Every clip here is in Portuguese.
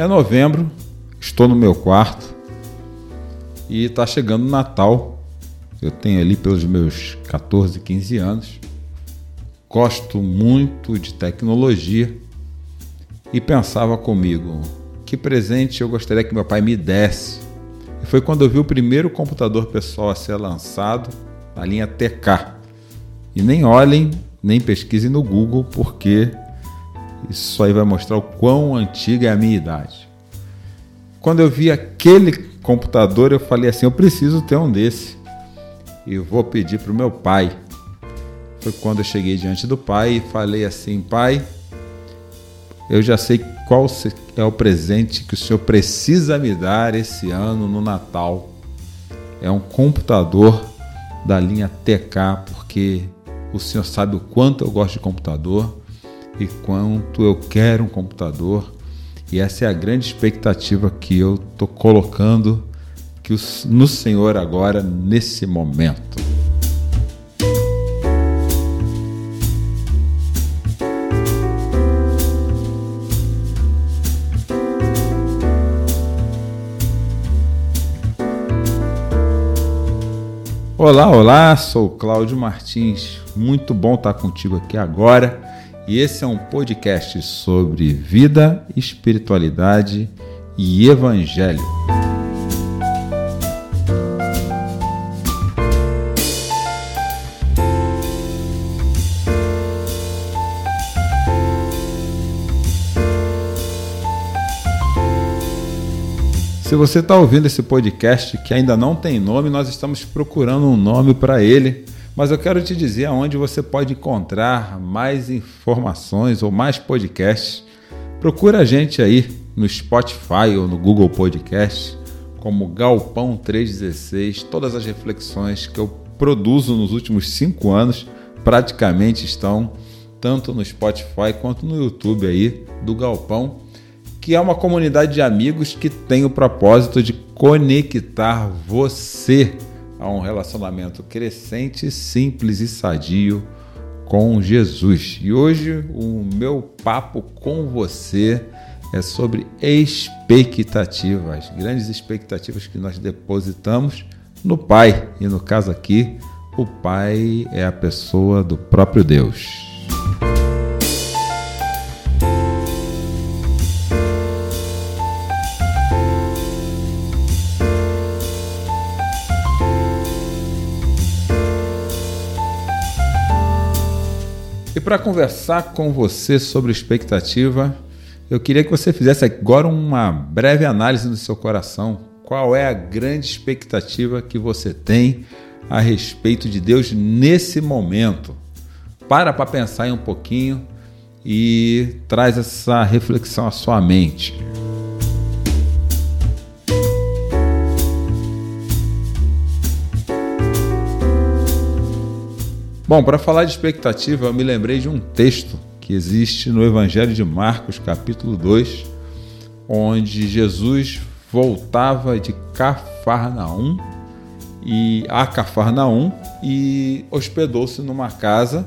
É novembro, estou no meu quarto e está chegando o Natal. Eu tenho ali pelos meus 14, 15 anos. Gosto muito de tecnologia e pensava comigo: que presente eu gostaria que meu pai me desse. E foi quando eu vi o primeiro computador pessoal a ser lançado na linha TK. E nem olhem, nem pesquisem no Google, porque isso aí vai mostrar o quão antiga é a minha idade. Quando eu vi aquele computador, eu falei assim: eu preciso ter um desse. E vou pedir para o meu pai. Foi quando eu cheguei diante do pai e falei assim: pai, eu já sei qual é o presente que o senhor precisa me dar esse ano no Natal. É um computador da linha TK, porque o senhor sabe o quanto eu gosto de computador e quanto eu quero um computador. E essa é a grande expectativa que eu estou colocando que no Senhor agora, nesse momento. Olá, olá, sou Cláudio Martins. Muito bom estar contigo aqui agora e esse é um podcast sobre vida, espiritualidade e evangelho. Se você está ouvindo esse podcast que ainda não tem nome, nós estamos procurando um nome para ele mas eu quero te dizer aonde você pode encontrar mais informações ou mais podcasts. Procura a gente aí no Spotify ou no Google Podcast como Galpão 316. Todas as reflexões que eu produzo nos últimos cinco anos praticamente estão tanto no Spotify quanto no YouTube aí do Galpão, que é uma comunidade de amigos que tem o propósito de conectar você a um relacionamento crescente, simples e sadio com Jesus. E hoje o meu papo com você é sobre expectativas, grandes expectativas que nós depositamos no Pai. E no caso aqui, o Pai é a pessoa do próprio Deus. Para conversar com você sobre expectativa, eu queria que você fizesse agora uma breve análise do seu coração. Qual é a grande expectativa que você tem a respeito de Deus nesse momento? Para para pensar um pouquinho e traz essa reflexão à sua mente. Bom, para falar de expectativa, eu me lembrei de um texto que existe no Evangelho de Marcos, capítulo 2, onde Jesus voltava de Cafarnaum e a Cafarnaum e hospedou-se numa casa.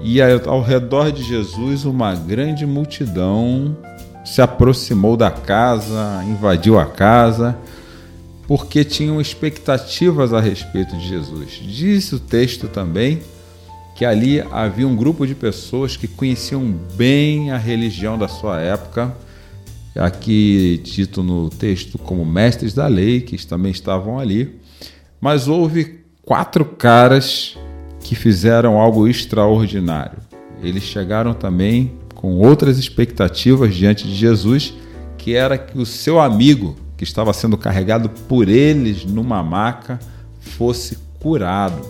E ao redor de Jesus uma grande multidão se aproximou da casa, invadiu a casa porque tinham expectativas a respeito de Jesus. Diz o texto também que ali havia um grupo de pessoas que conheciam bem a religião da sua época, aqui dito no texto como mestres da lei, que também estavam ali, mas houve quatro caras que fizeram algo extraordinário. Eles chegaram também com outras expectativas diante de Jesus, que era que o seu amigo que estava sendo carregado por eles numa maca fosse curado.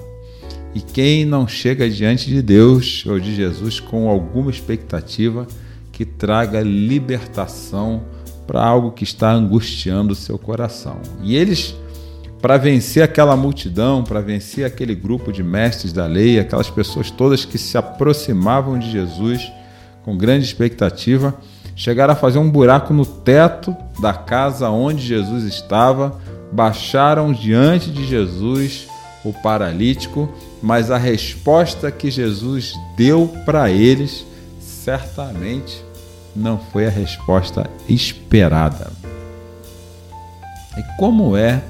E quem não chega diante de Deus ou de Jesus com alguma expectativa que traga libertação para algo que está angustiando o seu coração. E eles, para vencer aquela multidão, para vencer aquele grupo de mestres da lei, aquelas pessoas todas que se aproximavam de Jesus com grande expectativa, chegaram a fazer um buraco no teto da casa onde Jesus estava, baixaram diante de Jesus o paralítico, mas a resposta que Jesus deu para eles certamente não foi a resposta esperada. E como é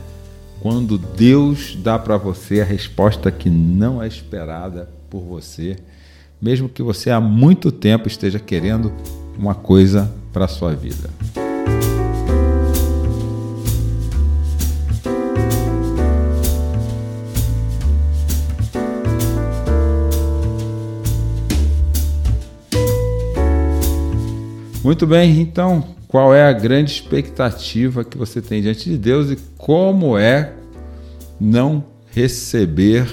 quando Deus dá para você a resposta que não é esperada por você, mesmo que você há muito tempo esteja querendo uma coisa para a sua vida? Muito bem, então, qual é a grande expectativa que você tem diante de Deus e como é não receber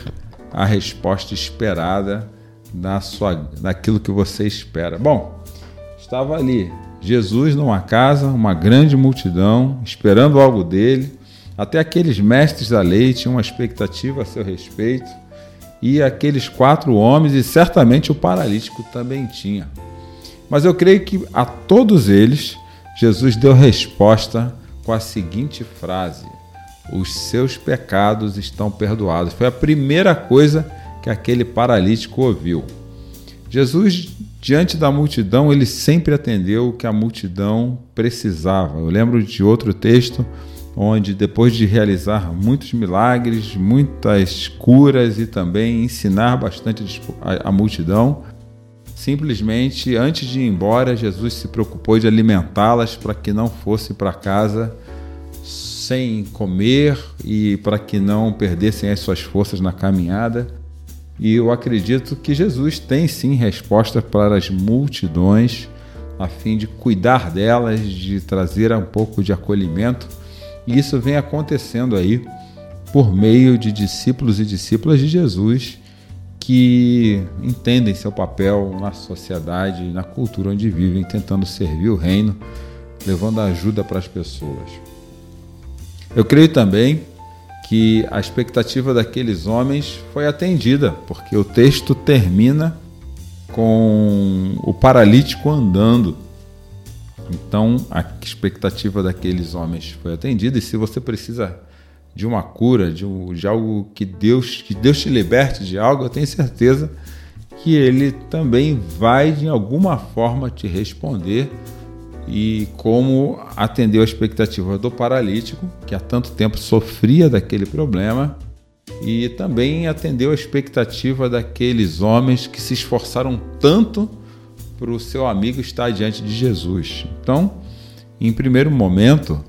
a resposta esperada na sua, naquilo que você espera? Bom, estava ali Jesus numa casa, uma grande multidão, esperando algo dele. Até aqueles mestres da lei tinham uma expectativa a seu respeito, e aqueles quatro homens, e certamente o paralítico também tinha. Mas eu creio que a todos eles, Jesus deu resposta com a seguinte frase: Os seus pecados estão perdoados. Foi a primeira coisa que aquele paralítico ouviu. Jesus, diante da multidão, ele sempre atendeu o que a multidão precisava. Eu lembro de outro texto onde, depois de realizar muitos milagres, muitas curas e também ensinar bastante a multidão, Simplesmente, antes de ir embora, Jesus se preocupou de alimentá-las para que não fosse para casa sem comer e para que não perdessem as suas forças na caminhada. E eu acredito que Jesus tem sim resposta para as multidões, a fim de cuidar delas, de trazer um pouco de acolhimento. E isso vem acontecendo aí por meio de discípulos e discípulas de Jesus que entendem seu papel na sociedade na cultura onde vivem, tentando servir o reino, levando ajuda para as pessoas. Eu creio também que a expectativa daqueles homens foi atendida, porque o texto termina com o paralítico andando. Então, a expectativa daqueles homens foi atendida, e se você precisa de uma cura, de, um, de algo que Deus, que Deus te liberte de algo, eu tenho certeza que Ele também vai de alguma forma te responder e como atendeu a expectativa do paralítico, que há tanto tempo sofria daquele problema, e também atendeu a expectativa daqueles homens que se esforçaram tanto para o seu amigo estar diante de Jesus. Então, em primeiro momento,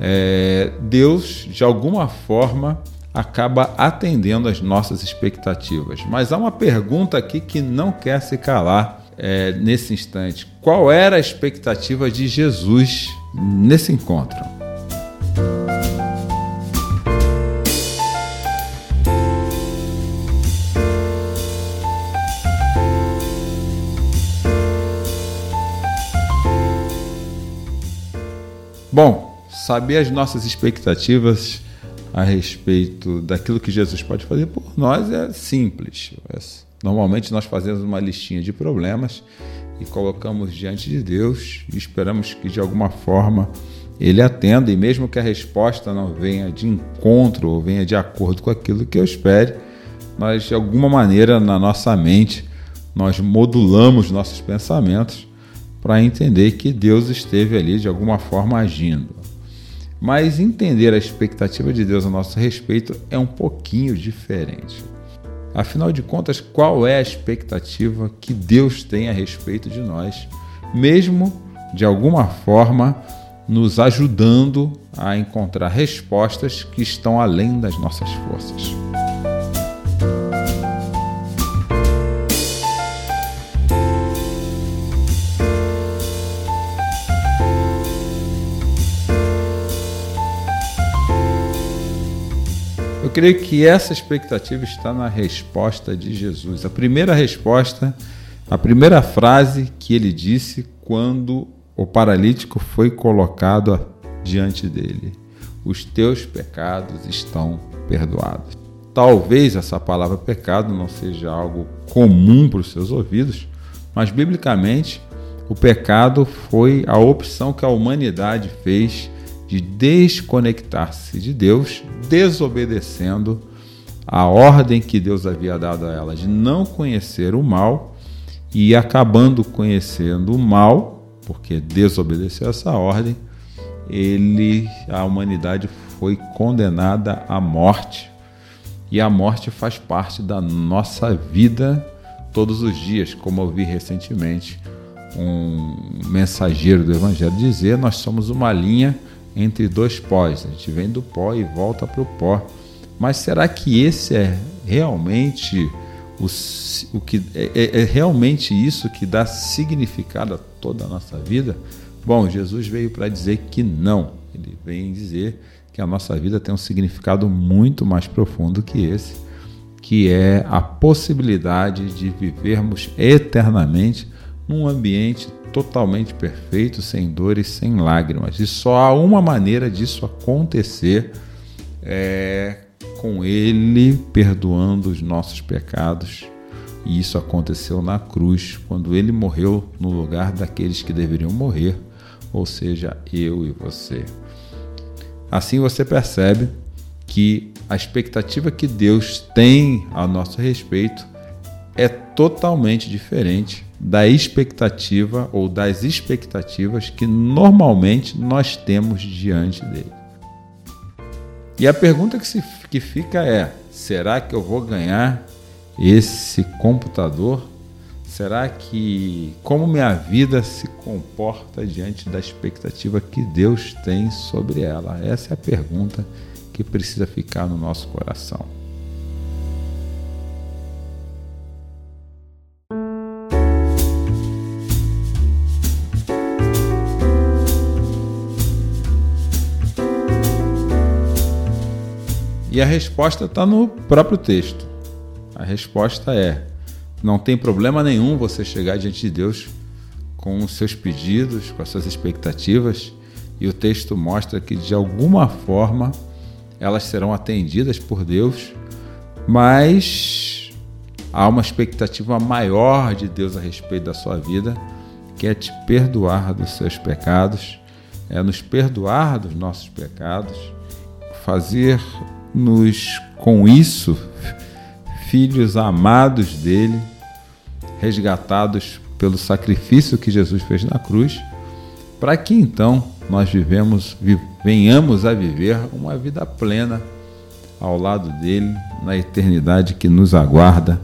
é, Deus, de alguma forma, acaba atendendo às nossas expectativas. Mas há uma pergunta aqui que não quer se calar é, nesse instante: qual era a expectativa de Jesus nesse encontro? Bom, saber as nossas expectativas a respeito daquilo que Jesus pode fazer por nós é simples. Normalmente nós fazemos uma listinha de problemas e colocamos diante de Deus e esperamos que de alguma forma ele atenda, e mesmo que a resposta não venha de encontro ou venha de acordo com aquilo que eu espere, mas de alguma maneira na nossa mente nós modulamos nossos pensamentos para entender que Deus esteve ali de alguma forma agindo. Mas entender a expectativa de Deus a nosso respeito é um pouquinho diferente. Afinal de contas, qual é a expectativa que Deus tem a respeito de nós, mesmo de alguma forma nos ajudando a encontrar respostas que estão além das nossas forças? Creio que essa expectativa está na resposta de Jesus. A primeira resposta, a primeira frase que ele disse quando o paralítico foi colocado diante dele: Os teus pecados estão perdoados. Talvez essa palavra pecado não seja algo comum para os seus ouvidos, mas biblicamente o pecado foi a opção que a humanidade fez de desconectar-se de Deus, desobedecendo a ordem que Deus havia dado a ela de não conhecer o mal e acabando conhecendo o mal, porque desobedeceu essa ordem, ele, a humanidade foi condenada à morte. E a morte faz parte da nossa vida todos os dias, como eu vi recentemente um mensageiro do Evangelho dizer, nós somos uma linha entre dois pós. A gente vem do pó e volta para o pó. Mas será que esse é realmente o, o que é, é, é realmente isso que dá significado a toda a nossa vida? Bom, Jesus veio para dizer que não. Ele vem dizer que a nossa vida tem um significado muito mais profundo que esse, que é a possibilidade de vivermos eternamente num ambiente totalmente perfeito, sem dores, sem lágrimas. E só há uma maneira disso acontecer é com Ele perdoando os nossos pecados. E isso aconteceu na cruz, quando Ele morreu no lugar daqueles que deveriam morrer, ou seja, eu e você. Assim você percebe que a expectativa que Deus tem a nosso respeito é totalmente diferente da expectativa ou das expectativas que normalmente nós temos diante dele. E a pergunta que, se, que fica é: será que eu vou ganhar esse computador? Será que como minha vida se comporta diante da expectativa que Deus tem sobre ela? Essa é a pergunta que precisa ficar no nosso coração. E a resposta está no próprio texto. A resposta é: não tem problema nenhum você chegar diante de Deus com os seus pedidos, com as suas expectativas, e o texto mostra que de alguma forma elas serão atendidas por Deus, mas há uma expectativa maior de Deus a respeito da sua vida, que é te perdoar dos seus pecados, é nos perdoar dos nossos pecados, fazer nos com isso filhos amados dele, resgatados pelo sacrifício que Jesus fez na cruz, para que então nós vivemos, venhamos a viver uma vida plena ao lado dele na eternidade que nos aguarda,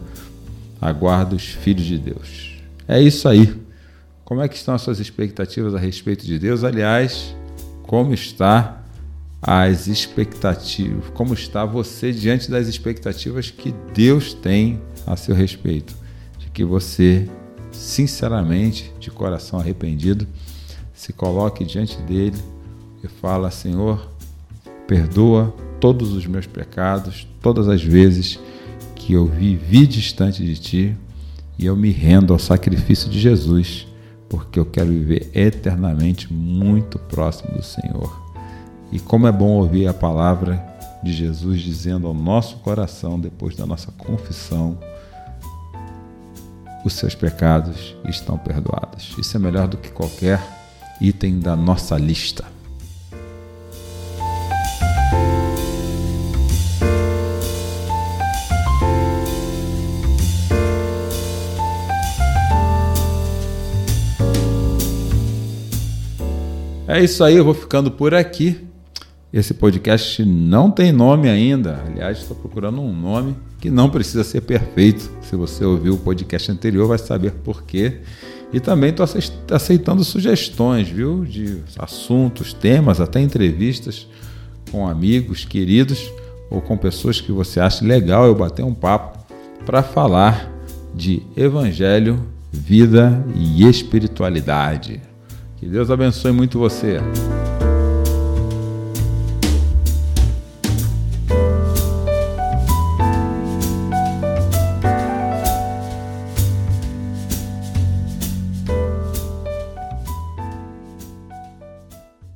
aguarda os filhos de Deus. É isso aí. Como é que estão as suas expectativas a respeito de Deus? Aliás, como está as expectativas, como está você diante das expectativas que Deus tem a seu respeito, de que você, sinceramente, de coração arrependido, se coloque diante dele e fala: Senhor, perdoa todos os meus pecados, todas as vezes que eu vivi distante de ti, e eu me rendo ao sacrifício de Jesus, porque eu quero viver eternamente muito próximo do Senhor. E como é bom ouvir a palavra de Jesus dizendo ao nosso coração, depois da nossa confissão, os seus pecados estão perdoados. Isso é melhor do que qualquer item da nossa lista. É isso aí, eu vou ficando por aqui. Esse podcast não tem nome ainda. Aliás, estou procurando um nome que não precisa ser perfeito. Se você ouviu o podcast anterior, vai saber por quê. E também estou aceitando sugestões, viu? De assuntos, temas, até entrevistas com amigos, queridos ou com pessoas que você acha legal eu bater um papo para falar de evangelho, vida e espiritualidade. Que Deus abençoe muito você.